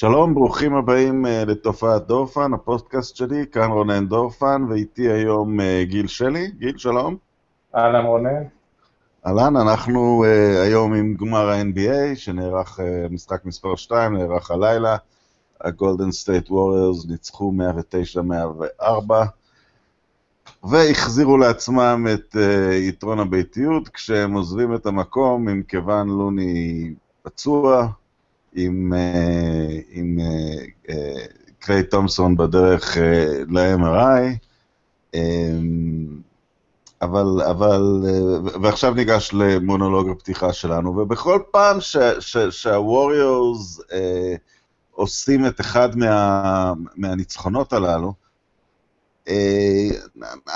שלום, ברוכים הבאים uh, לתופעת דורפן, הפודקאסט שלי, כאן רונן דורפן, ואיתי היום uh, גיל שלי. גיל, שלום. אהלן רונן. אהלן, אנחנו uh, היום עם גמר ה-NBA, שנערך, uh, משחק מספר 2, נערך הלילה. הגולדן סטייט ווריורס ניצחו 109-104, והחזירו לעצמם את uh, יתרון הביתיות כשהם עוזבים את המקום עם כיוון לוני פצוע, עם, uh, עם uh, קריי תומסון בדרך uh, ל-MRI, um, אבל, אבל, uh, ועכשיו ניגש למונולוג הפתיחה שלנו, ובכל פעם שהווריורס uh, עושים את אחד מה, מהניצחונות הללו,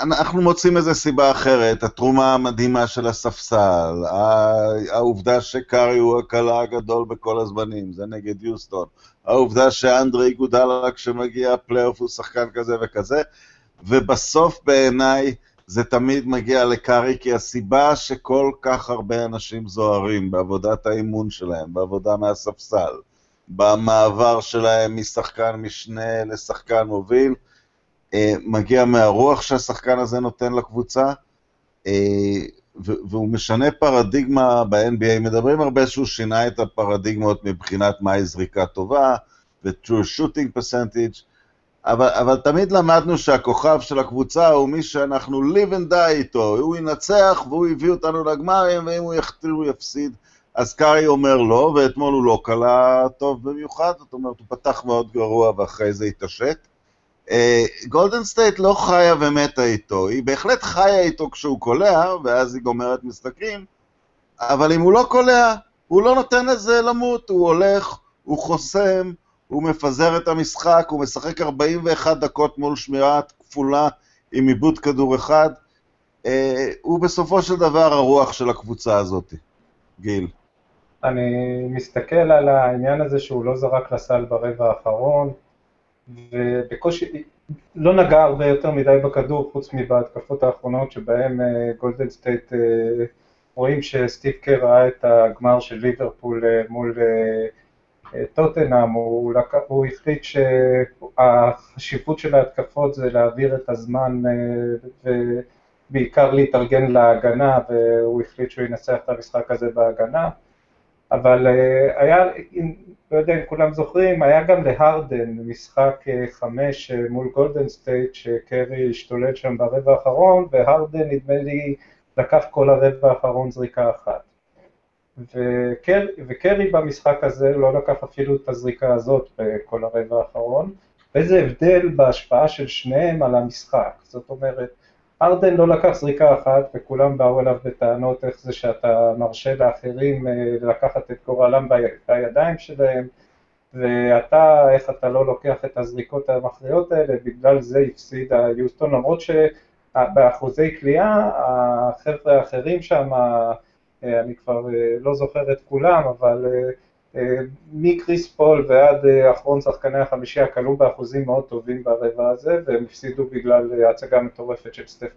אנחנו מוצאים איזו סיבה אחרת, התרומה המדהימה של הספסל, העובדה שקארי הוא הקלה הגדול בכל הזמנים, זה נגד יוסטון, העובדה שאנדרי גודלה כשמגיע הפלייאוף הוא שחקן כזה וכזה, ובסוף בעיניי זה תמיד מגיע לקארי, כי הסיבה שכל כך הרבה אנשים זוהרים בעבודת האימון שלהם, בעבודה מהספסל, במעבר שלהם משחקן משנה לשחקן מוביל, אה, מגיע מהרוח שהשחקן הזה נותן לקבוצה, אה, והוא משנה פרדיגמה ב-NBA. מדברים הרבה שהוא שינה את הפרדיגמות מבחינת מהי זריקה טובה, ו-true shooting percentage, אבל, אבל תמיד למדנו שהכוכב של הקבוצה הוא מי שאנחנו live and die איתו, הוא ינצח והוא הביא אותנו לגמרים, ואם הוא יחטיא הוא יפסיד. אז קארי אומר לא, ואתמול הוא לא קלע טוב במיוחד, זאת אומרת, הוא פתח מאוד גרוע ואחרי זה התעשת. גולדן uh, סטייט לא חיה ומתה איתו, היא בהחלט חיה איתו כשהוא קולע, ואז היא גומרת משחקים, אבל אם הוא לא קולע, הוא לא נותן לזה למות, הוא הולך, הוא חוסם, הוא מפזר את המשחק, הוא משחק 41 דקות מול שמירה כפולה עם איבוד כדור אחד. Uh, הוא בסופו של דבר הרוח של הקבוצה הזאת. גיל. אני מסתכל על העניין הזה שהוא לא זרק לסל ברבע האחרון, ובקושי, לא נגע הרבה יותר מדי בכדור, חוץ מבהתקפות האחרונות שבהן גולדן סטייט רואים שסטיב קר ראה את הגמר של ליברפול uh, מול uh, טוטנאם, הוא, הוא החליט שהחשיבות של ההתקפות זה להעביר את הזמן ובעיקר להתארגן להגנה, והוא החליט שהוא ינצח את המשחק הזה בהגנה. אבל אה, היה, לא יודע אם כולם זוכרים, היה גם להרדן משחק אה, חמש אה, מול גולדן סטייט שקרי השתולל שם ברבע האחרון, והרדן נדמה לי לקח כל הרבע האחרון זריקה אחת. וקר, וקרי במשחק הזה לא לקח אפילו את הזריקה הזאת בכל הרבע האחרון, ואיזה הבדל בהשפעה של שניהם על המשחק, זאת אומרת, הרדן לא לקח זריקה אחת וכולם באו אליו בטענות איך זה שאתה מרשה לאחרים אה, לקחת את גורלם בידיים שלהם ואתה, איך אתה לא לוקח את הזריקות המכריעות האלה, בגלל זה הפסידה יוסטון, למרות שבאחוזי כליאה החבר'ה האחרים שם, אה, אני כבר אה, לא זוכר את כולם, אבל מקריס פול ועד אה, אחרון שחקני החמישייה כלו באחוזים מאוד טובים ברבע הזה והם הפסידו בגלל הצגה מטורפת של סטף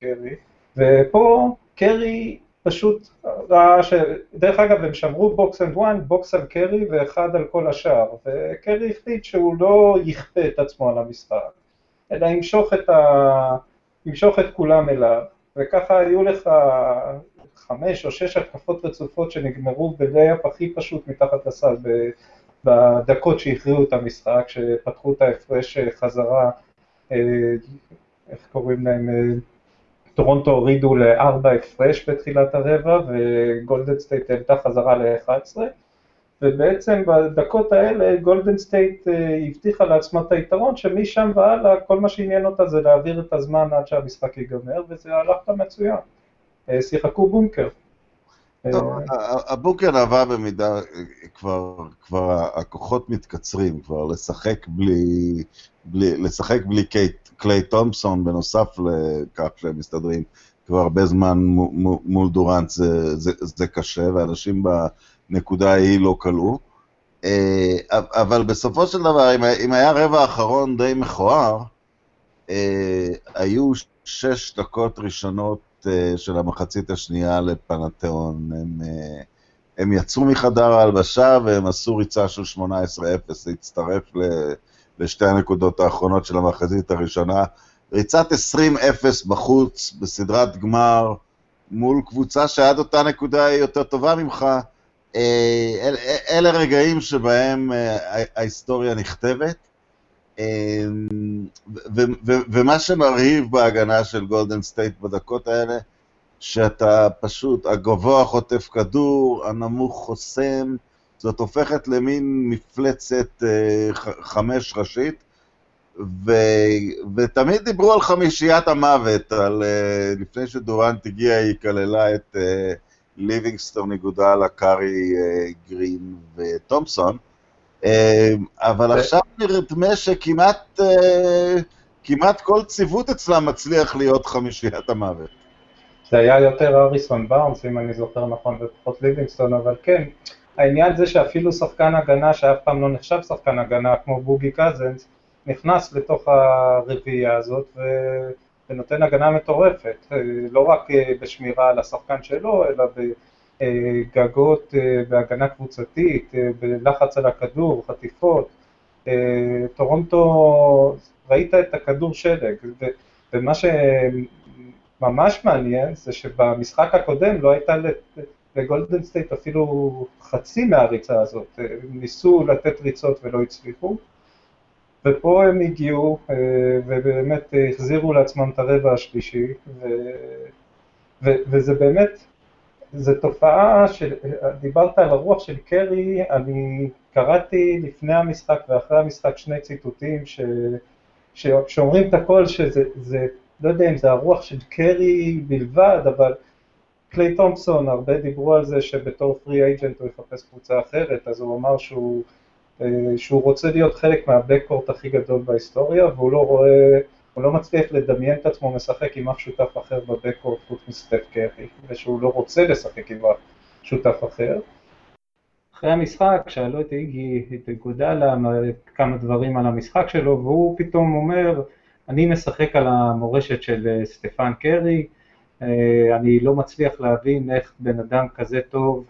קרי. ופה קרי פשוט ראה ש... דרך אגב הם שמרו box and one, box על קרי ואחד על כל השאר וקרי החליט שהוא לא יכפה את עצמו על המשחק אלא ימשוך את, ה... ימשוך את כולם אליו וככה היו לך חמש או שש התקפות רצופות שנגמרו ב layup הכי פשוט מתחת לסל בדקות שהכריעו את המשחק, שפתחו את ההפרש חזרה, אה, איך קוראים להם, אה, טורונטו הורידו לארבע הפרש בתחילת הרבע וגולדן סטייט העלתה חזרה ל-11 ובעצם בדקות האלה גולדן סטייט אה, הבטיחה לעצמה את היתרון שמשם והלאה כל מה שעניין אותה זה להעביר את הזמן עד שהמשחק ייגמר וזה הלך לה מצוין. אה, שיחקו בונקר. טוב, אה, הבונקר עבר במידה, כבר, כבר הכוחות מתקצרים, כבר לשחק בלי, בלי, לשחק בלי קייט, קליי תומפסון בנוסף לכך שהם מסתדרים כבר הרבה זמן מול דורנט זה, זה, זה קשה, ואנשים בנקודה ההיא לא כלו. אה, אבל בסופו של דבר, אם, היה רבע אחרון די מכוער, היו שש דקות ראשונות של המחצית השנייה לפנתיאון, הם, אה, הם יצאו מחדר ההלבשה והם עשו ריצה של 18-0, להצטרף לשתי הנקודות האחרונות של המחזית הראשונה. ריצת 20-0 בחוץ, בסדרת גמר, מול קבוצה שעד אותה נקודה היא יותר טובה ממך. אה, אל, אלה רגעים שבהם אה, ההיסטוריה נכתבת. אה, ו, ו, ומה שמרהיב בהגנה של גולדן סטייט בדקות האלה, שאתה פשוט, הגבוה חוטף כדור, הנמוך חוסם, זאת הופכת למין מפלצת חמש ראשית, ו, ותמיד דיברו על חמישיית המוות, על, לפני שדורנט הגיע היא כללה את ליבינגסטון, איגודל, קארי, אה, גרין וטומפסון, אה, אבל עכשיו נראה שכמעט אה, כמעט כל ציוות אצלם מצליח להיות חמישיית המוות. זה היה יותר אריסון בארנס, אם אני זוכר נכון, ופחות ליבינגסטון, אבל כן, העניין זה שאפילו שחקן הגנה, שאף פעם לא נחשב שחקן הגנה, כמו בוגי קזנס, נכנס לתוך הרביעייה הזאת, ו... ונותן הגנה מטורפת, אה, לא רק אה, בשמירה על השחקן שלו, אלא בגגות אה, בהגנה קבוצתית, בלחץ על הכדור, חטיפות. טורונטו, ראית את הכדור שלג, ומה שממש מעניין זה שבמשחק הקודם לא הייתה לגולדן סטייט אפילו חצי מהריצה הזאת, ניסו לתת ריצות ולא הצליחו, ופה הם הגיעו אה, ובאמת החזירו לעצמם את הרבע השלישי, ו, ו, וזה באמת, זו תופעה של, דיברת על הרוח של קרי, אני קראתי לפני המשחק ואחרי המשחק שני ציטוטים ש, ש, שאומרים את הכל שזה, זה, לא יודע אם זה הרוח של קרי בלבד, אבל קליי תומפסון, הרבה דיברו על זה שבתור פרי אייג'נט הוא יחפש קבוצה אחרת, אז הוא אמר שהוא אה, שהוא רוצה להיות חלק מהבקורט הכי גדול בהיסטוריה, והוא לא רואה, הוא לא מצליח לדמיין את עצמו משחק עם אף שותף אחר בבקורט חוץ מסטף קרי, ושהוא לא רוצה לשחק עם אף שותף אחר. אחרי המשחק, שאלו את איגי, את גודלה, כמה דברים על המשחק שלו, והוא פתאום אומר, אני משחק על המורשת של אה, סטפן קרי, אה, אני לא מצליח להבין איך בן אדם כזה טוב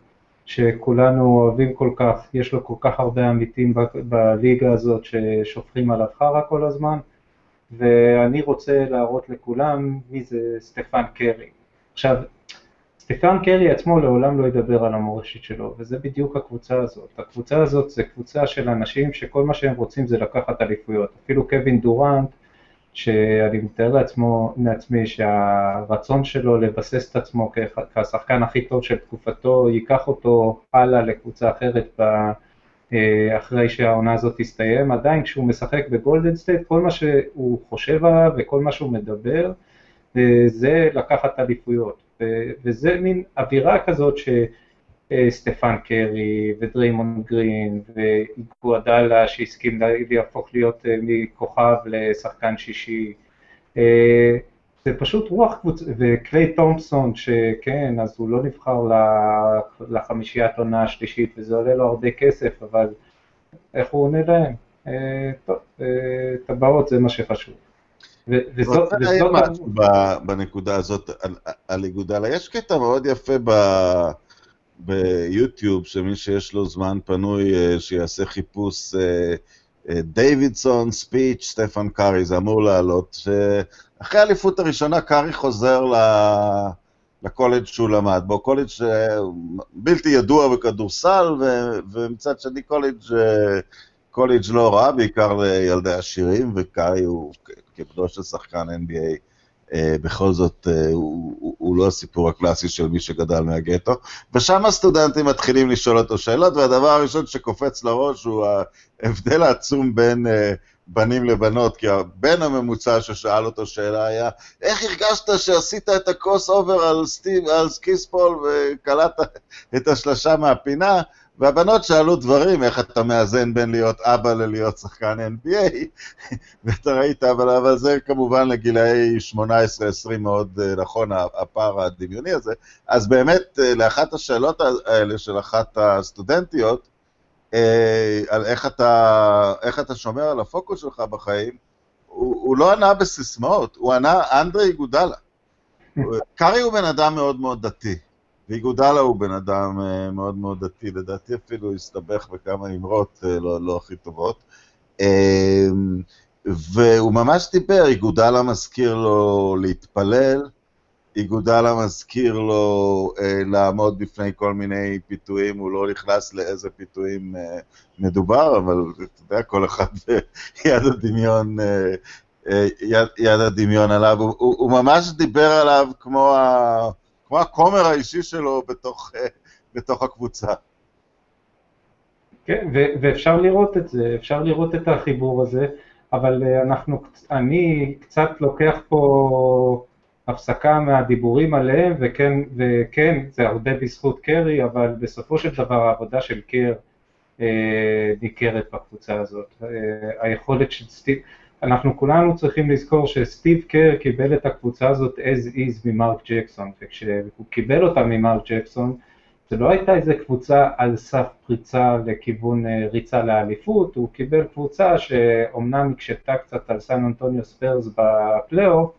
שכולנו אוהבים כל כך, יש לו כל כך הרבה עמיתים בליגה הזאת ששופכים עליו חרא כל הזמן, ואני רוצה להראות לכולם מי זה סטפן קרי. עכשיו, סטפן קרי עצמו לעולם לא ידבר על המורשת שלו, וזה בדיוק הקבוצה הזאת. הקבוצה הזאת זה קבוצה של אנשים שכל מה שהם רוצים זה לקחת אליפויות. אפילו קווין דורנט, שאני מתאר לעצמו, לעצמי שהרצון שלו לבסס את עצמו כשחקן הכי טוב של תקופתו, ייקח אותו הלאה לקבוצה אחרת ב, אחרי שהעונה הזאת תסתיים, עדיין כשהוא משחק בגולדן סטייט, כל מה שהוא חושב עליו וכל מה שהוא מדבר, אה, זה לקחת אליפויות. וזה מין אווירה כזאת ש... אה, קרי ודריימונד גרין ואיגואדלה שהסכים להפוך להיות אה, מכוכב לשחקן שישי. אה, זה פשוט רוח קבוצה, וקליי תומפסון שכן, אז הוא לא נבחר לחמישיית עונה השלישית וזה עולה לו הרבה כסף, אבל איך הוא עונה להם? טוב, טבעות זה מה שחשוב. וזאת... בנקודה הזאת על איגודלה, יש קטע מאוד יפה. ביוטיוב, שמי שיש לו זמן פנוי, אה, שיעשה חיפוש דיווידסון, speech, סטפן קארי, זה אמור לעלות, שאחרי האליפות הראשונה קארי חוזר ל... לקולג' שהוא למד בו, קולג' בלתי ידוע בכדורסל, ו... ומצד שני קולג' קולג' לא רע, בעיקר לילדי עשירים, וקארי הוא כבנו של שחקן NBA אה, בכל זאת אה, הוא, הוא, הוא לא הסיפור הקלאסי של מי שגדל מהגטו, ושם הסטודנטים מתחילים לשאול אותו שאלות, והדבר הראשון שקופץ לראש הוא ההבדל העצום בין אה, בנים לבנות, כי הבן הממוצע ששאל אותו שאלה היה, איך הרגשת שעשית את ה crossover על, סטיב, על כריס פול וקלעת את השלשה מהפינה? והבנות שאלו דברים, איך אתה מאזן בין להיות אבא ללהיות שחקן NBA, ואתה ראית, אבל, אבל זה כמובן לגילאי 18-20 מאוד אה, נכון, הפער הדמיוני הזה. אז באמת, אה, לאחת השאלות האלה של אחת הסטודנטיות, אה, על איך אתה, איך אתה שומר על הפוקוס שלך בחיים, הוא, הוא לא ענה בסיסמאות, הוא ענה אנדרי גודלה. קארי הוא בן אדם מאוד מאוד דתי. ואיגודלה הוא בן אדם מאוד מאוד דתי, לדעתי אפילו הסתבך בכמה אמרות לא, לא הכי טובות. והוא ממש דיבר, איגודלה מזכיר לו להתפלל, איגודלה מזכיר לו אה, לעמוד בפני כל מיני פיתויים, הוא לא נכנס לאיזה פיתויים אה, מדובר, אבל אתה יודע, כל אחד יד הדמיון, אה, אה, יד, יד הדמיון עליו, הוא, הוא, הוא ממש דיבר עליו כמו, ה, כמו הכומר האישי שלו בתוך, אה, בתוך הקבוצה. כן, ו- ואפשר לראות את זה, אפשר לראות את החיבור הזה, אבל אה, אנחנו, אני קצת לוקח פה הפסקה מהדיבורים עליהם, וכן, וכן, זה הרבה בזכות קרי, אבל בסופו של דבר העבודה של קר אה, ניכרת בקבוצה הזאת. אה, היכולת של סטיב, אנחנו כולנו צריכים לזכור שסטיב קר קיבל את הקבוצה הזאת as is ממרק ג'קסון, וכשהוא קיבל אותה ממרק ג'קסון, זה לא הייתה איזה קבוצה על סף פריצה לכיוון אה, ריצה לאליפות, הוא קיבל קבוצה שאומנם הקשתה קצת על סן אנטוניו ספיירס בפלייאוף,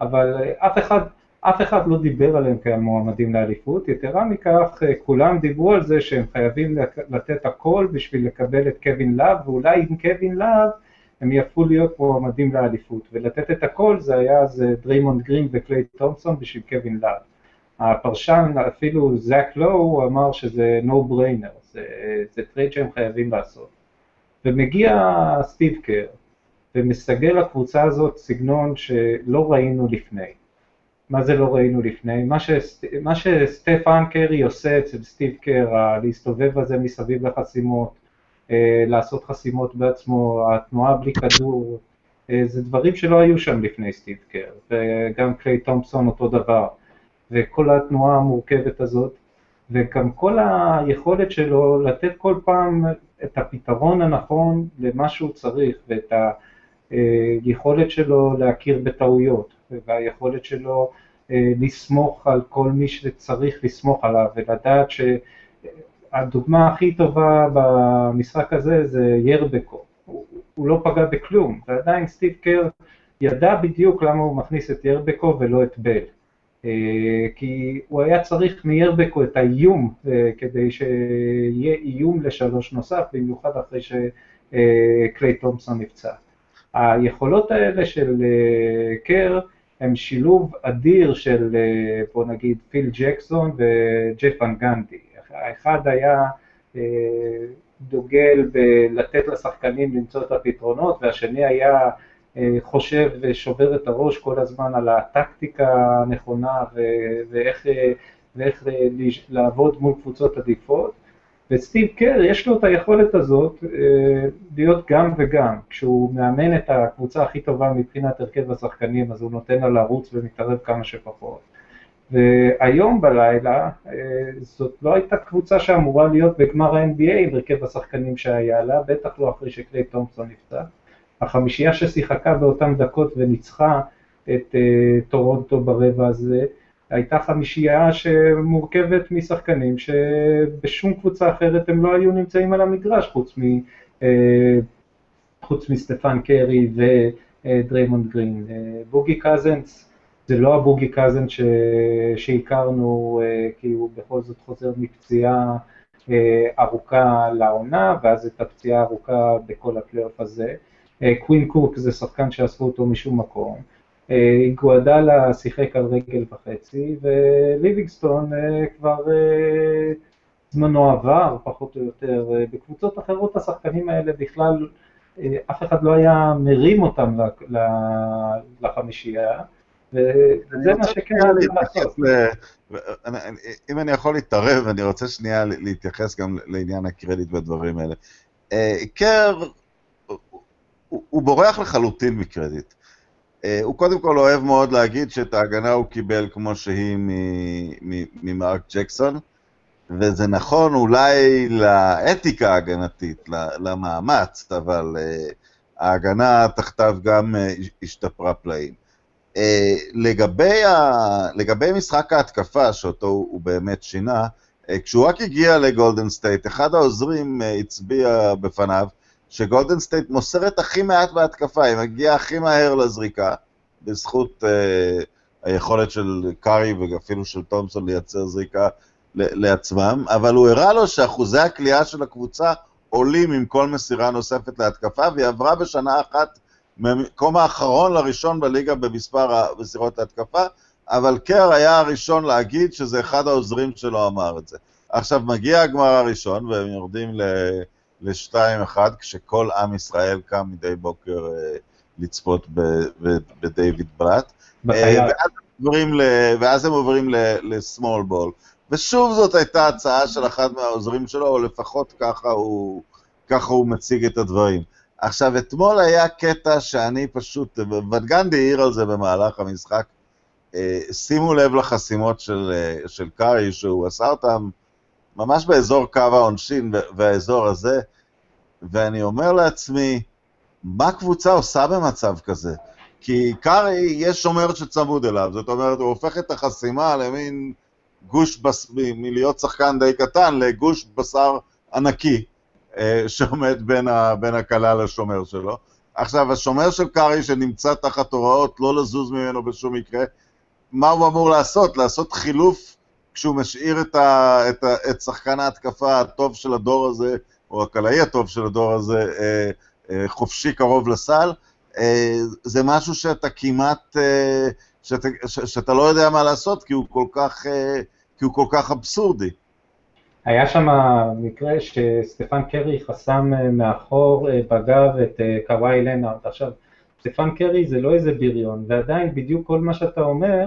אבל אה, אף אחד, אף אחד לא דיבר עליהם כעל מועמדים לאליפות, יתרה מכך אה, כולם דיברו על זה שהם חייבים לתת הכל בשביל לקבל את קווין לאב, ואולי עם קווין לאב הם יהפכו להיות מועמדים לאליפות, ולתת את הכל זה היה אז דריימונד גרין וקליי תומפסון בשביל קווין לאב. הפרשן, אפילו זאק לואו, אמר שזה no brainer, זה, זה טרייד שהם חייבים לעשות. ומגיע סטיב קר, ומסגל לקבוצה הזאת סגנון שלא ראינו לפני. מה זה לא ראינו לפני? מה, שסט, מה שסטפן קרי עושה אצל סטיב קר, להסתובב הזה מסביב לחסימות, לעשות חסימות בעצמו, התנועה בלי כדור, אה, זה דברים שלא היו שם לפני סטיב קר, וגם קליי תומפסון אותו דבר. וכל התנועה המורכבת הזאת, וגם כל היכולת שלו לתת כל פעם את הפתרון הנכון למה שהוא צריך, ואת היכולת שלו להכיר בטעויות, והיכולת שלו אה, לסמוך על כל מי שצריך לסמוך עליו, ולדעת שהדוגמה הכי טובה במשחק הזה זה ירבקו, הוא, הוא לא פגע בכלום, ועדיין סטיב קר ידע בדיוק למה הוא מכניס את ירבקו ולא את בל. אה, כי הוא היה צריך מירבקו את האיום אה, כדי שיהיה איום לשלוש נוסף, במיוחד אחרי שקליי תומפסון נפצע. היכולות האלה של אה, קר הם שילוב אדיר של בוא נגיד פיל ג'קסון וג'פן גנדי. האחד היה דוגל בלתת לשחקנים למצוא את הפתרונות והשני היה אה, חושב ושובר את הראש כל הזמן על הטקטיקה הנכונה ואיך, אה, ואיך אה, לעבוד מול קבוצות עדיפות. וסטיב קר יש לו את היכולת הזאת להיות גם וגם. כשהוא מאמן את הקבוצה הכי טובה מבחינת הרכב השחקנים, אז הוא נותן לה לרוץ ומתערב כמה שפחות. והיום בלילה, זאת לא הייתה קבוצה שאמורה להיות בגמר ה-NBA עם הרכב השחקנים שהיה לה, בטח לא אחרי שקליי תומפסון נפצע. החמישייה ששיחקה באותן דקות וניצחה את uh, טורונטו ברבע הזה, הייתה חמישייה שמורכבת משחקנים שבשום קבוצה אחרת הם לא היו נמצאים על המגרש חוץ, מ, אה, חוץ מסטפן קרי ודריימונד גרין. בוגי קזנס זה לא הבוגי קזנס ש... שהכרנו אה, כי הוא בכל זאת חוזר מפציעה אה, ארוכה לעונה ואז את הפציעה הארוכה בכל הפלייאוף הזה. אה, קווין קוק זה שחקן שאספו אותו משום מקום, אה, איגואדלה שיחק על רגל וחצי, וליבינגסטון אה, כבר זמנו עבר, פחות או יותר. בקבוצות אחרות השחקנים האלה בכלל, אף אחד לא היה מרים אותם לחמישייה. וזה מה שכן לעשות. אם אני יכול להתערב, אני רוצה שנייה להתייחס גם לעניין הקרדיט והדברים האלה. קר הוא, בורח לחלוטין מקרדיט. Uh, הוא קודם כל אוהב מאוד להגיד שאת ההגנה הוא קיבל כמו שהיא ממרק ג'קסון, וזה נכון אולי לאתיקה ההגנתית, למאמץ, אבל אה, ההגנה תחתיו גם השתפרה פלאים. אה, לגבי, ה... לגבי משחק ההתקפה, שאותו הוא באמת שינה, אה, כשהוא רק הגיע לגולדן סטייט, אחד העוזרים אה, הצביע בפניו שגולדן סטייט מוסרת הכי מעט בהתקפה, היא מגיעה הכי מהר לזריקה, בזכות uh, היכולת של קארי ואפילו של תומסון לייצר זריקה לעצמם, אבל הוא הראה לו שאחוזי הכלייה של הקבוצה עולים עם כל מסירה נוספת להתקפה, והיא עברה בשנה אחת מהמקום האחרון לראשון בליגה במספר מסירות להתקפה, אבל קר היה הראשון להגיד שזה אחד העוזרים שלו אמר את זה. עכשיו מגיע הגמר הראשון והם יורדים ל-2-1 כשכל עם ישראל קם מדי בוקר אה, לצפות בדייוויד בלאט. אה, ואז הם עוברים לסמול בול. ושוב זאת הייתה הצעה של אחד מהעוזרים שלו, או לפחות ככה הוא, ככה הוא מציג את הדברים. עכשיו, אתמול היה קטע שאני פשוט, ודגנדי העיר על זה במהלך המשחק, אה, שימו לב לחסימות של, אה, של קארי, שהוא עשה אותם ממש באזור קו העונשין והאזור הזה, ואני אומר לעצמי, מה קבוצה עושה במצב כזה? כי קארי, יש שומר שצמוד אליו, זאת אומרת, הוא הופך את החסימה למין גוש, בס... מלהיות שחקן די קטן לגוש בשר ענקי שעומד בין, ה... בין הכלה לשומר שלו. עכשיו, השומר של קארי שנמצא תחת הוראות לא לזוז ממנו בשום מקרה, מה הוא אמור לעשות? לעשות חילוף כשהוא משאיר את, ה... את, ה... את שחקן ההתקפה הטוב של הדור הזה, או הקלעי הטוב של הדור הזה, אה, אה, חופשי קרוב לסל. זה משהו שאתה כמעט, שאתה, שאתה לא יודע מה לעשות, כי הוא כל כך כי הוא כל כך אבסורדי. היה שם מקרה שסטפן קרי חסם אה, מאחור אה, בגב את אה, קוואי לנארד. עכשיו, סטפן קרי זה לא איזה בריון, ועדיין בדיוק כל מה שאתה אומר,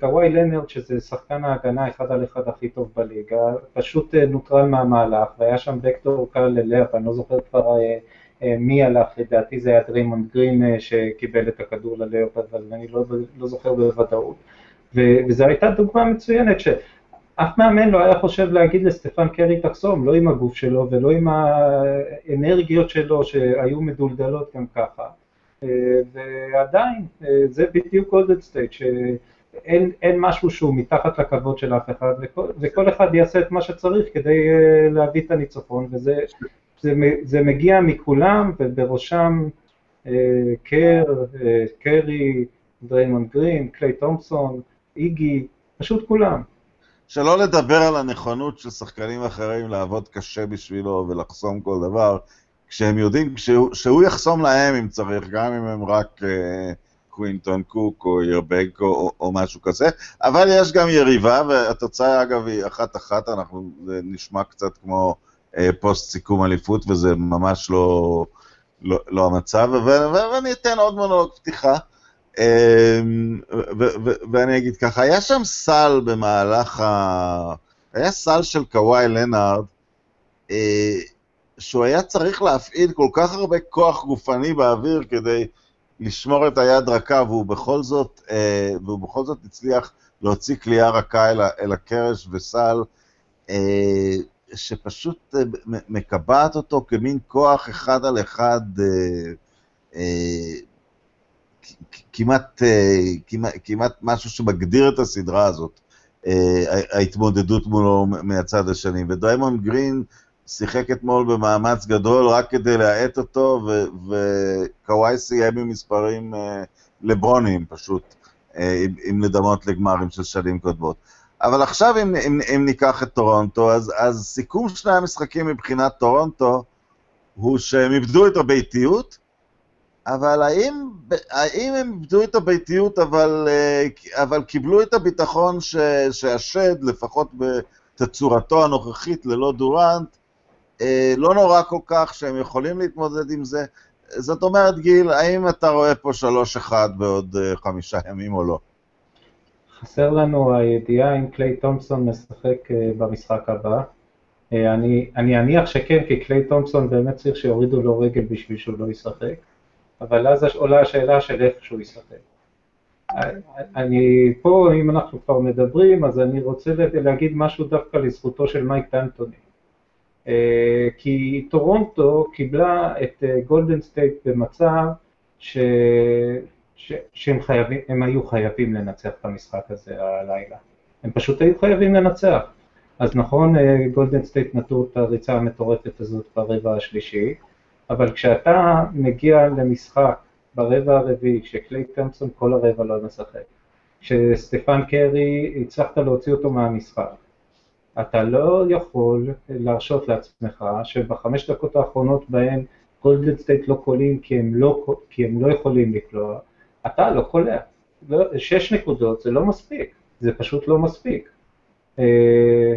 קוואי לנארד, שזה שחקן ההגנה אחד על אחד הכי טוב בליגה, פשוט נוטרל מהמהלך, והיה שם וקטור קל ללאפ, אני לא זוכר כבר מי הלך, לדעתי זה היה דריימונד גרין שקיבל את הכדור ל layup, אבל אני לא, לא זוכר בוודאות. וזו הייתה דוגמה מצוינת שאף מאמן לא היה חושב להגיד לסטפן קרי תחסום, לא עם הגוף שלו ולא עם האנרגיות שלו שהיו מדולדלות גם ככה. אה, ועדיין, אה, זה בדיוק גולדן סטייט, שאין משהו שהוא מתחת לכבוד של אף אחד, וכל, וכל אחד יעשה את מה שצריך כדי אה, להביא את הניצחון, וזה זה, זה מגיע מכולם, ובראשם קר, קרי, דריימונד גרין, קליי תומפסון, איגי, פשוט כולם. שלא לדבר על הנכונות של שחקנים אחרים לעבוד קשה בשבילו ולחסום כל דבר, כשהם יודעים שהוא, שהוא יחסום להם אם צריך, גם אם הם רק אה, קווין קוק או ירבקו או, או משהו כזה, אבל יש גם יריבה, והתוצאה אגב היא אחת-אחת, אנחנו, נשמע קצת כמו אה, פוסט סיכום אליפות, וזה ממש לא, לא, לא המצב, ואני אתן עוד מונולוג פתיחה. אמ, ואני אגיד ככה, היה שם סל במהלך ה... היה סל של קוואי לנארד, אה, שהוא היה צריך להפעיל כל כך הרבה כוח גופני באוויר כדי לשמור את היד רכה, והוא בכל זאת, אה, והוא בכל זאת הצליח להוציא כליאה רכה אל, אל הקרש וסל, אה, שפשוט מקבעת אותו כמין כוח אחד על אחד אה, כמעט, כמעט משהו שמגדיר את הסדרה הזאת, אה, ההתמודדות מולו מהצד השני. ודריימונד גרין שיחק אתמול במאמץ גדול רק כדי להאט אותו, וקוואי סיים עם מספרים אה, לברונים פשוט, אם לדמות לגמרים של שנים קודמות. אבל עכשיו אם, אם, אם ניקח את טורונטו, אז, אז סיכום שני המשחקים מבחינת טורונטו הוא שהם איבדו את הביתיות, אבל האם, האם הם איבדו את הביתיות, אבל, אה, אבל קיבלו את הביטחון ש, שהשד, לפחות בתצורתו הנוכחית ללא דורנט, אה, לא נורא כל כך שהם יכולים להתמודד עם זה? זאת אומרת, גיל, האם אתה רואה פה 3-1 בעוד אה, חמישה ימים או לא? חסר לנו הידיעה אם קליי תומפסון משחק במשחק הבא. אני, אני אניח שכן, כי קליי תומפסון באמת צריך שיורידו לו רגל בשביל שהוא לא ישחק. אבל אז עולה השאלה של איפה שהוא ישחק. אני פה, אם אנחנו כבר מדברים, אז אני רוצה להגיד משהו דווקא לזכותו של מייק ד'אנטוני. אה, כי טורונטו קיבלה את גולדן סטייט במצב ש... ש... שהם חייבים, היו חייבים לנצח את המשחק הזה הלילה. הם פשוט היו חייבים לנצח. אז נכון, גולדן סטייט נתנו את הריצה המטורפת הזאת ברבע השלישי, אבל כשאתה מגיע למשחק ברבע הרביעי, כשקליי תומפסון כל הרבע לא משחק, שסטפן קרי, הצלחת להוציא אותו מהמשחק. אתה לא יכול להרשות לעצמך שבחמש דקות האחרונות בהן גולדן סטייט לא קולעים כי הם לא, כי הם לא יכולים לקלוע, אתה לא קולע. לא, שש נקודות זה לא מספיק, זה פשוט לא מספיק. אה,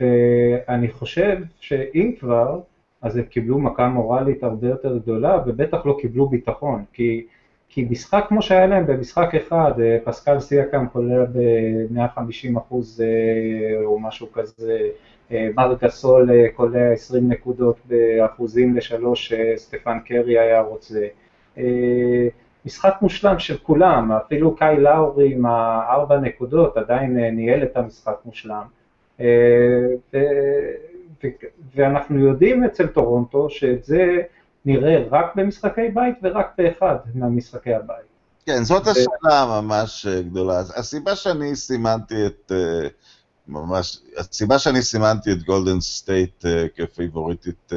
ואני חושב שאם כבר, אז הם קיבלו מכה מורלית הרבה יותר גדולה, ובטח לא קיבלו ביטחון, כי, כי משחק כמו שהיה להם במשחק אחד, אה, פסקל סייקם קולע ב-150 אחוז אה, או משהו כזה, מרק גסול קולע 20 נקודות באחוזים לשלוש שסטפן קרי היה רוצה. משחק מושלם של כולם, אפילו קאי לאורי עם הארבע נקודות עדיין ניהל את המשחק מושלם. אה, ואנחנו יודעים אצל טורונטו שאת זה נראה רק במשחקי בית ורק באחד מהמשחקי הבית. כן, זאת השאלה ממש אה, גדולה. הסיבה שאני סימנתי את, אה, ממש, הסיבה שאני סימנתי את גולדן סטייט כפייבוריטית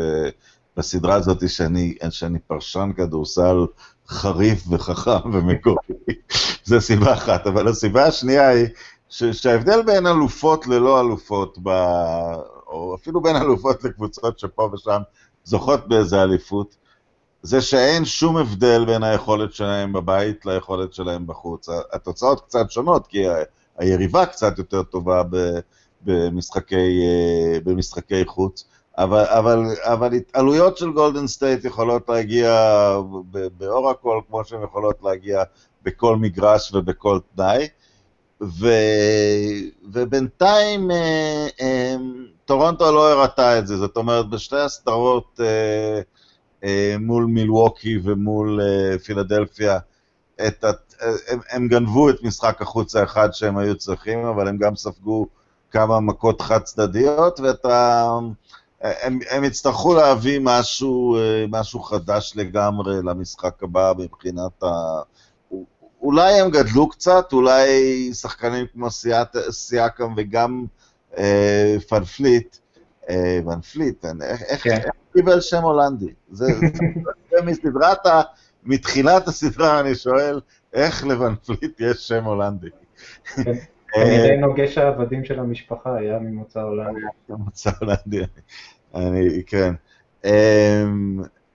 בסדרה הזאת, שאני, שאני פרשן כדורסל חריף וחכם ומקורי, זו סיבה אחת. אבל הסיבה השנייה היא שההבדל בין אלופות ללא אלופות, ב... או אפילו בין אלופות לקבוצות שפה ושם זוכות באיזה אליפות, זה שאין שום הבדל בין היכולת שלהם בבית ליכולת שלהם בחוץ. התוצאות קצת שונות, כי היריבה קצת יותר טובה במשחקי, אה, במשחקי חוץ, אבל, אבל, אבל התעלויות של גולדן סטייט יכולות להגיע באורקל, כמו שהן יכולות להגיע בכל מגרש ובכל תנאי. ו... ובינתיים אה, אה, טורונטו לא הראתה את זה, זאת אומרת בשתי הסדרות אה, אה, מול מילווקי ומול אה, פילדלפיה, את, הם, הם גנבו את משחק החוץ האחד שהם היו צריכים, אבל הם גם ספגו כמה מכות חד צדדיות, ואתה... הם, הם יצטרכו להביא משהו, אה, משהו חדש לגמרי למשחק הבא מבחינת ה... אולי הם גדלו קצת, אולי שחקנים כמו סיאקם וגם אה, פנפליט, אה, ונפליט, איך כן. קיבל שם הולנדי? זה, זה מסדרת ה... מתחילת הסדרה אני שואל, איך לבנפליט יש שם הולנדי? כן. אני די נוגש העבדים של המשפחה היה ממוצא הולנדי. ממוצא הולנדי, אני, כן.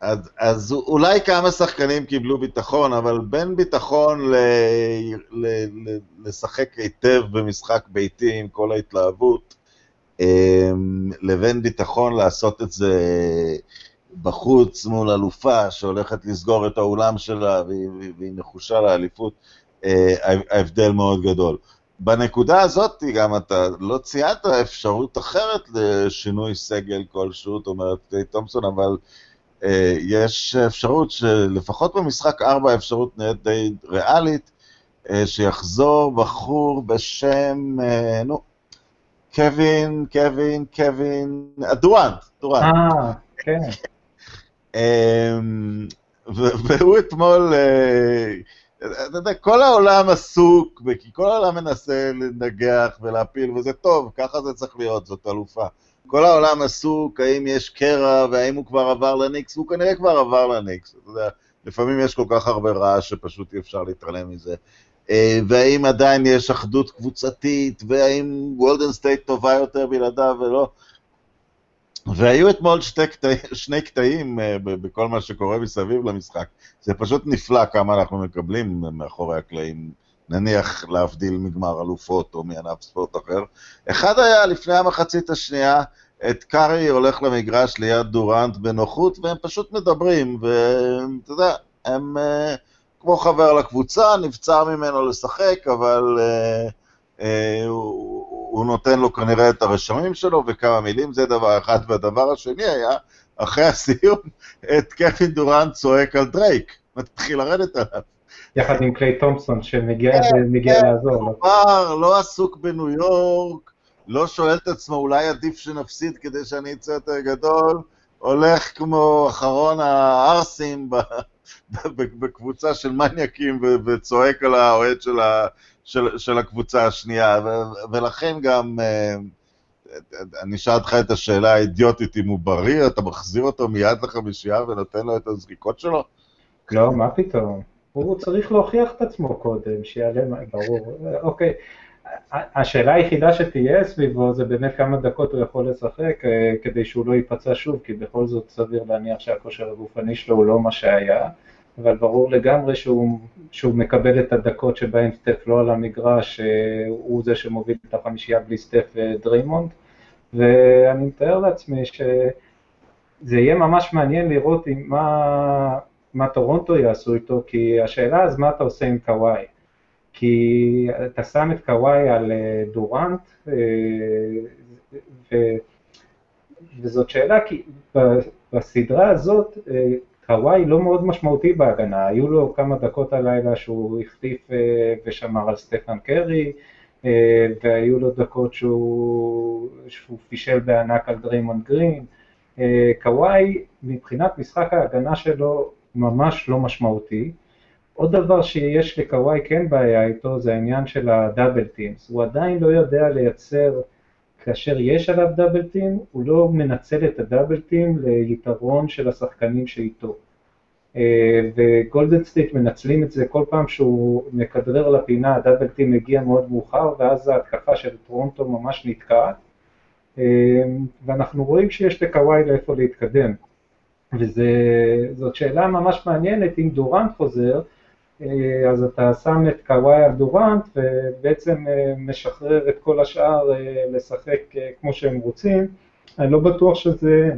אז, אז אולי כמה שחקנים קיבלו ביטחון, אבל בין ביטחון ל, ל, ל, לשחק היטב במשחק ביתי עם כל ההתלהבות, אמ, לבין ביטחון לעשות את זה בחוץ מול אלופה שהולכת לסגור את האולם שלה והיא נחושה לאליפות, אה, ההבדל מאוד גדול. בנקודה הזאת גם אתה לא ציינת אפשרות אחרת לשינוי סגל כלשהו, זאת אומרת, תומפסון, אבל יש אפשרות שלפחות במשחק 4 אפשרות נהיית די ריאלית, אה, שיחזור בחור בשם, אה, נו, קווין, קווין, קווין, דורנט, דורנט. אה, כן. והוא אתמול, אתה יודע, כל העולם עסוק, כי כל העולם מנסה לנגח ולהפיל, וזה טוב, ככה זה צריך להיות, זאת אלופה. כל העולם עסוק, האם יש קרע והאם הוא כבר עבר לניקס, והוא כנראה כבר עבר לניקס, אתה יודע, לפעמים יש כל כך הרבה רעש שפשוט אי אפשר להתעלם מזה. אה, והאם עדיין יש אחדות קבוצתית, והאם גולדן סטייט טובה יותר בלעדיו ולא. והיו אתמול שתי קטע, שני קטעים אה, בכל מה שקורה מסביב למשחק. זה פשוט נפלא כמה אנחנו מקבלים מאחורי הקלעים נניח להבדיל מגמר אלופות או מענף ספורט אחר. אחד היה לפני המחצית השנייה, סטף קרי הולך למגרש ליד דורנט בנוחות, והם פשוט מדברים, ואתה יודע, הם uh, כמו חבר לקבוצה, נבצר ממנו לשחק, אבל uh, uh, הוא, הוא נותן לו כנראה את הרשמים שלו וכמה מילים, זה דבר אחד. והדבר השני היה, אחרי הסיום, את קווין דורנט צועק על דרייק, מתחיל לרדת עליו. יחד עם קליי תומפסון שמגיע כן, כן, לעזור. כלומר, לא עסוק בניו יורק, לא שואל את עצמו, אולי עדיף שנפסיד כדי שאני אצא יותר גדול, הולך כמו אחרון הערסים בקבוצה של מניאקים וצועק על האוהד של, של, של הקבוצה השנייה, ולכן גם... אה, אני אשאל אותך את השאלה האידיוטית, אם הוא בריא, אתה מחזיר אותו מיד לחמישייה ונותן לו את הזריקות שלו? לא, מה פתאום. הוא צריך להוכיח את עצמו קודם, שיעלה, ברור, אוקיי. השאלה היחידה שתהיה סביבו זה באמת כמה דקות הוא יכול לשחק אה, כדי שהוא לא ייפצע שוב, כי בכל זאת סביר להניח שהכושר הגופני שלו הוא לא מה שהיה, אבל ברור לגמרי שהוא, שהוא מקבל את הדקות שבהן סטף לא על המגרש, אה, הוא זה שמוביל את החמישייה בלי סטף ודריימונד, ואני מתאר לעצמי שזה יהיה ממש מעניין לראות עם מה, מה טורונטו יעשו איתו, כי השאלה אז מה אתה עושה עם קוואי? כי אתה שם את קוואי על אה, דורנט, אה, ו... וזאת שאלה, כי בסדרה הזאת אה, קוואי לא מאוד משמעותי בהגנה, היו לו כמה דקות הלילה שהוא החטיף ושמר על סטפן קרי, והיו לו דקות שהוא, שהוא פישל בענק על דריימונד גרין. קוואי מבחינת משחק ההגנה שלו ממש לא משמעותי. עוד דבר שיש לקוואי כן בעיה איתו זה העניין של ה double teams, הוא עדיין לא יודע לייצר, כאשר יש עליו double team, הוא לא מנצל את ה double team ליתרון של השחקנים שאיתו. אה, וגולדן סטייט מנצלים את זה כל פעם שהוא מכדרר לפינה, ה double team מגיע מאוד מאוחר ואז ההתקפה של טורונטו ממש נתקעת. אה, ואנחנו רואים שיש לקוואי לאיפה להתקדם. וזאת שאלה ממש מעניינת, אם דורנט חוזר, אה, אז אתה שם את קוואי על דורנט ובעצם אה, משחרר את כל השאר אה, לשחק כמו שהם רוצים. אני לא בטוח שזה,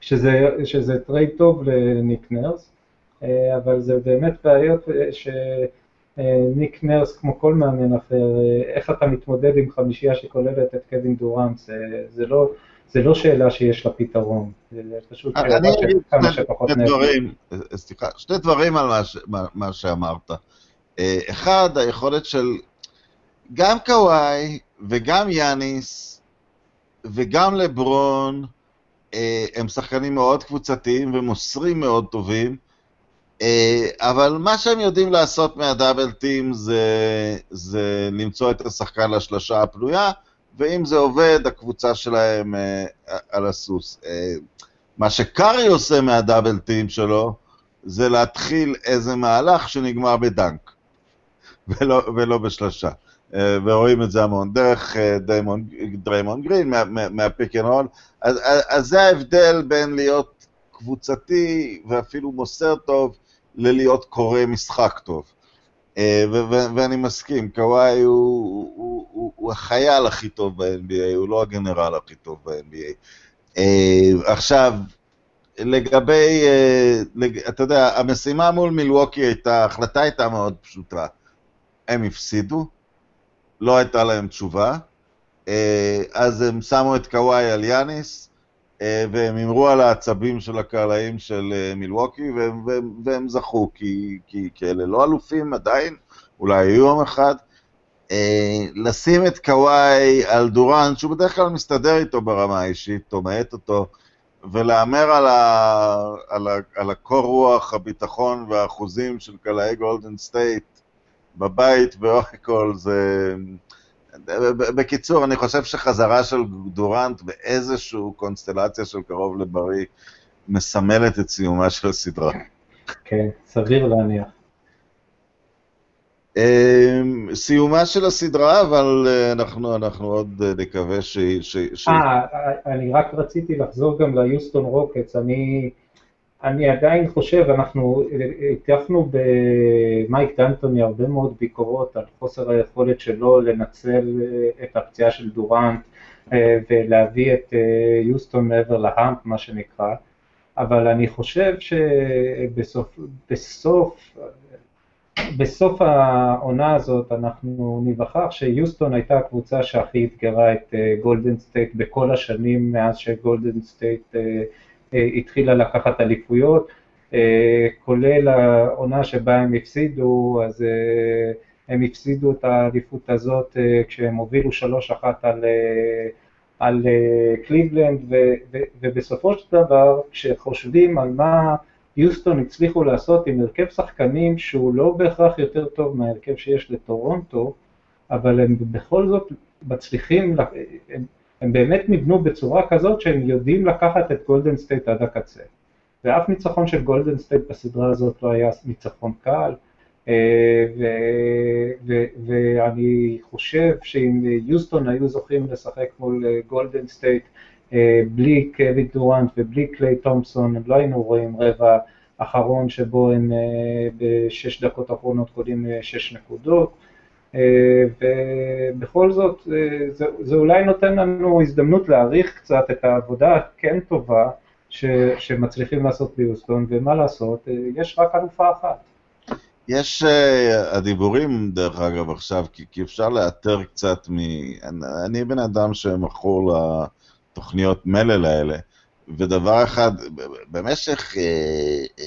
שזה, שזה trade טוב לניק נרס, אבל זה באמת בעיות שניק נרס, כמו כל מאמן אחר, איך אתה מתמודד עם חמישייה שכוללת את קווין דורנט, זה, זה לא... זה לא שאלה שיש לה פתרון, זה פשוט שאלה של כמה שפחות דברים, סליחה, שני דברים על מה, מה, מה שאמרת. אה, אחד, היכולת של גם קוואי וגם יאניס וגם לברון, אה, הם שחקנים מאוד קבוצתיים ומוסרים מאוד טובים, אה, אבל מה שהם יודעים לעשות מהדאבל טים זה, זה למצוא את השחקן לשלושה הפנויה, ואם זה עובד, הקבוצה שלהם אה, על הסוס. אה, מה שקארי עושה מהדאבל טים שלו, זה להתחיל איזה מהלך שנגמר בדנק, ולא, ולא בשלושה. אה, ורואים את זה המון, דרך אה, דיימון, דריימון גרין, מה pick and roll. אז, אז זה ההבדל בין להיות קבוצתי ואפילו מוסר טוב, ללהיות קורא משחק טוב. אה, ואני מסכים, קוואי הוא, הוא, הוא, הוא החייל הכי טוב ב-NBA, הוא לא הגנרל הכי טוב ב-NBA. אה, עכשיו, לגבי, אה, אתה יודע, המשימה מול מילווקי הייתה, ההחלטה הייתה מאוד פשוטה. הם הפסידו, לא הייתה להם תשובה, אז הם שמו את קוואי על יאניס, והם הימרו על העצבים של הקהלאים של מילווקי, והם, והם, והם זכו, כי, כי, כי אלה לא אלופים עדיין, אולי יהיו יום אחד. אה, לשים את קוואי על דורן, שהוא בדרך כלל מסתדר איתו ברמה האישית, או מאט אותו, ולהמר על, על, על הקור רוח, הביטחון והאחוזים של קלעי גולדן סטייט בבית באורקל, זה... בקיצור, אני חושב שחזרה של דורנט באיזושהי קונסטלציה של קרוב לבריא מסמלת את סיומה של הסדרה. כן, סביר להניח. אמ, סיומה של הסדרה, אבל אה, אנחנו, אנחנו עוד אה, נקווה ש... אה, אני רק רציתי לחזור גם ליוסטון רוקטס, אני, אני עדיין חושב, אנחנו הטפנו במייק דנטוני הרבה מאוד ביקורות על חוסר היכולת שלו לנצל את הפציעה של דורנט ולהביא את יוסטון מעבר להאמפ, מה שנקרא, אבל אני חושב שבסוף, בסוף, בסוף העונה הזאת אנחנו ניווכח שיוסטון הייתה הקבוצה שהכי אתגרה את גולדן סטייט בכל השנים מאז שגולדן סטייט uh, התחילה לקחת אליפויות, אה, כולל העונה שבה הם הפסידו, אז אה, הם הפסידו את האליפות הזאת כשהם הובילו 3-1 על, על קליבלנד, ו, ו, ובסופו של דבר כשחושבים על מה יוסטון הצליחו לעשות עם הרכב שחקנים שהוא לא בהכרח יותר טוב מההרכב שיש לטורונטו, אבל הם בכל זאת מצליחים, הם, הם באמת נבנו בצורה כזאת שהם יודעים לקחת את גולדן סטייט עד הקצה. ואף ניצחון של גולדן סטייט בסדרה הזאת לא היה ניצחון קל, ואני חושב שאם יוסטון היו זוכים לשחק מול גולדן סטייט בלי קווין דורנט ובלי קליי תומפסון, לא היינו רואים רבע אחרון שבו הם בשש דקות אחרונות קודים שש נקודות. ובכל זאת זה, זה אולי נותן לנו הזדמנות להעריך קצת את העבודה הכן טובה ש, שמצליחים לעשות ביוסטון, ומה לעשות, יש רק אלופה אחת. יש uh, הדיבורים, דרך אגב, עכשיו, כי, כי אפשר לאתר קצת מ... אני, אני בן אדם שמכור לתוכניות מלל האלה, ודבר אחד, במשך uh, uh,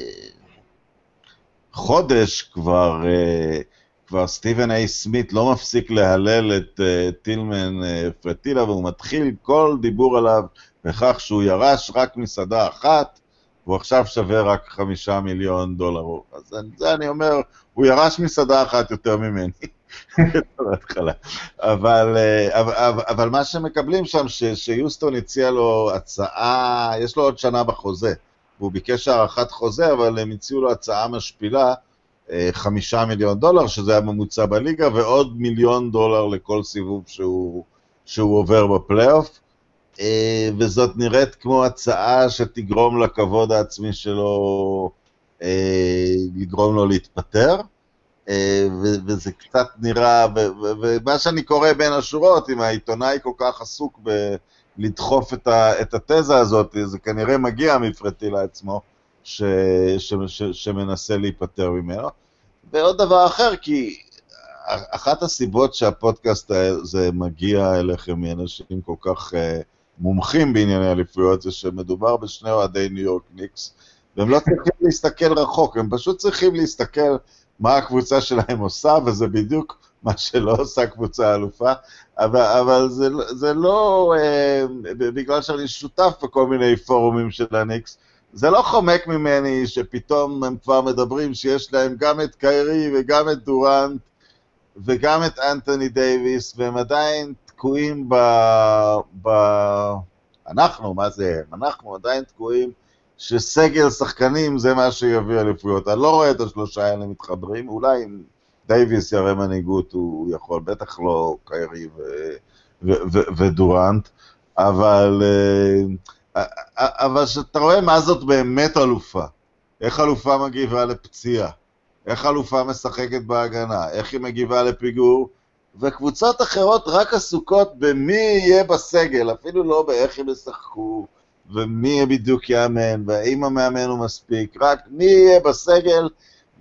חודש כבר... Uh, כבר סטיבן איי סמית לא מפסיק להלל את uh, טילמן uh, פרטילה, והוא מתחיל כל דיבור עליו בכך שהוא ירש רק מסעדה אחת, והוא עכשיו שווה רק חמישה מיליון דולר. אז זה אני אומר, הוא ירש מסעדה אחת יותר ממני. אבל, אה, אבל, אבל מה שמקבלים שם, ש, שיוסטון הציע לו הצעה, יש לו עוד שנה בחוזה, והוא ביקש הארכת חוזה, אבל הם הציעו לו הצעה משפילה, חמישה מיליון דולר, שזה הממוצע בליגה, ועוד מיליון דולר לכל סיבוב שהוא, שהוא עובר בפלייאוף. אה, וזאת נראית כמו הצעה שתגרום לכבוד העצמי שלו, אה, לגרום לו להתפטר. אה, וזה קצת נראה, ומה שאני קורא בין השורות, אם העיתונאי כל כך עסוק בלדחוף את התזה הזאת, זה כנראה מגיע מפרטי לעצמו. ש, ש, ש, שמנסה להיפטר ממנו. ועוד דבר אחר, כי אחת הסיבות שהפודקאסט הזה מגיע אליכם מאנשים כל כך uh, מומחים בענייני אליפויות, זה שמדובר בשני אוהדי ניו יורק ניקס, והם לא צריכים להסתכל רחוק, הם פשוט צריכים להסתכל מה הקבוצה שלהם עושה, וזה בדיוק מה שלא עושה קבוצה אלופה, אבל, אבל זה, זה לא, אה, בגלל שאני שותף בכל מיני פורומים של הניקס, זה לא חומק ממני שפתאום הם כבר מדברים שיש להם גם את קיירי וגם את דורנט וגם את אנטוני דייוויס, והם עדיין תקועים ב... ב... אנחנו, מה זה הם? אנחנו עדיין תקועים שסגל שחקנים זה מה שיביא אליפויות. אני לא רואה את השלושה האלה מתחברים, אולי אם דייוויס יראה מנהיגות הוא יכול, בטח לא קיירי ו... ו... ו... ודורנט, אבל... Uh, אבל כשאתה רואה מה זאת באמת אלופה, איך אלופה מגיבה לפציעה, איך אלופה משחקת בהגנה, איך היא מגיבה לפיגור, וקבוצות אחרות רק עסוקות במי יהיה בסגל, אפילו לא באיך הם ישחקו, ומי בדיוק יאמן, והאם המאמן הוא מספיק, רק מי יהיה בסגל,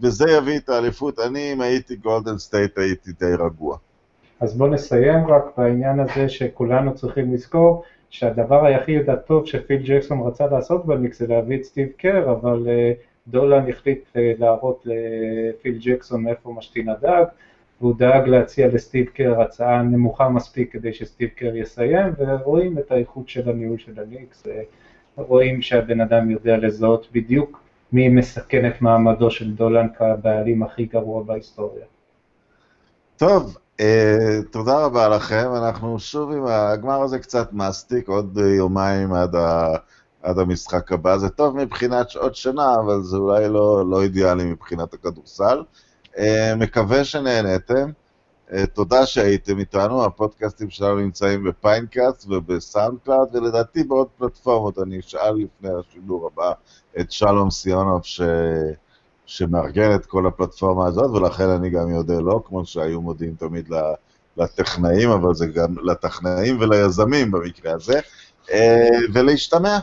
וזה יביא את האליפות. אני, אם הייתי גולדן סטייט, הייתי די רגוע. אז בואו נסיים רק בעניין הזה שכולנו צריכים לזכור שהדבר היחיד הטוב שפיל ג'קסון רצה לעשות בניקס זה להביא את סטיב קר, אבל אה, דולן החליט אה, להראות לפיל ג'קסון איפה משתין הדג, והוא דאג להציע לסטיב קר הצעה נמוכה מספיק כדי שסטיב קר יסיים, ורואים את האיכות של הניהול של הניקס, uh, רואים שהבן אדם יודע לזהות בדיוק מי מסכן את מעמדו של דולן כבעלים הכי גרוע בהיסטוריה. טוב, תודה רבה לכם, אנחנו שוב עם הגמר הזה קצת מסטיק, עוד יומיים עד, ה, עד המשחק הבא. זה טוב מבחינת שעות שינה, אבל זה אולי לא, לא אידיאלי מבחינת הכדורסל. אה, מקווה שנהנתם. אה, תודה שהייתם איתנו, הפודקאסטים שלנו נמצאים ב Pinecast וב SoundCloud, ולדעתי בעוד פלטפורמות. אני אשאל לפני השידור הבא את שלום סיונוב, ש... שמארגן את כל הפלטפורמה הזאת, ולכן אני גם יודע לא, כמו שהיו מודיעים תמיד לטכנאים, אבל זה גם לטכנאים וליזמים במקרה הזה, אה, ולהשתמע.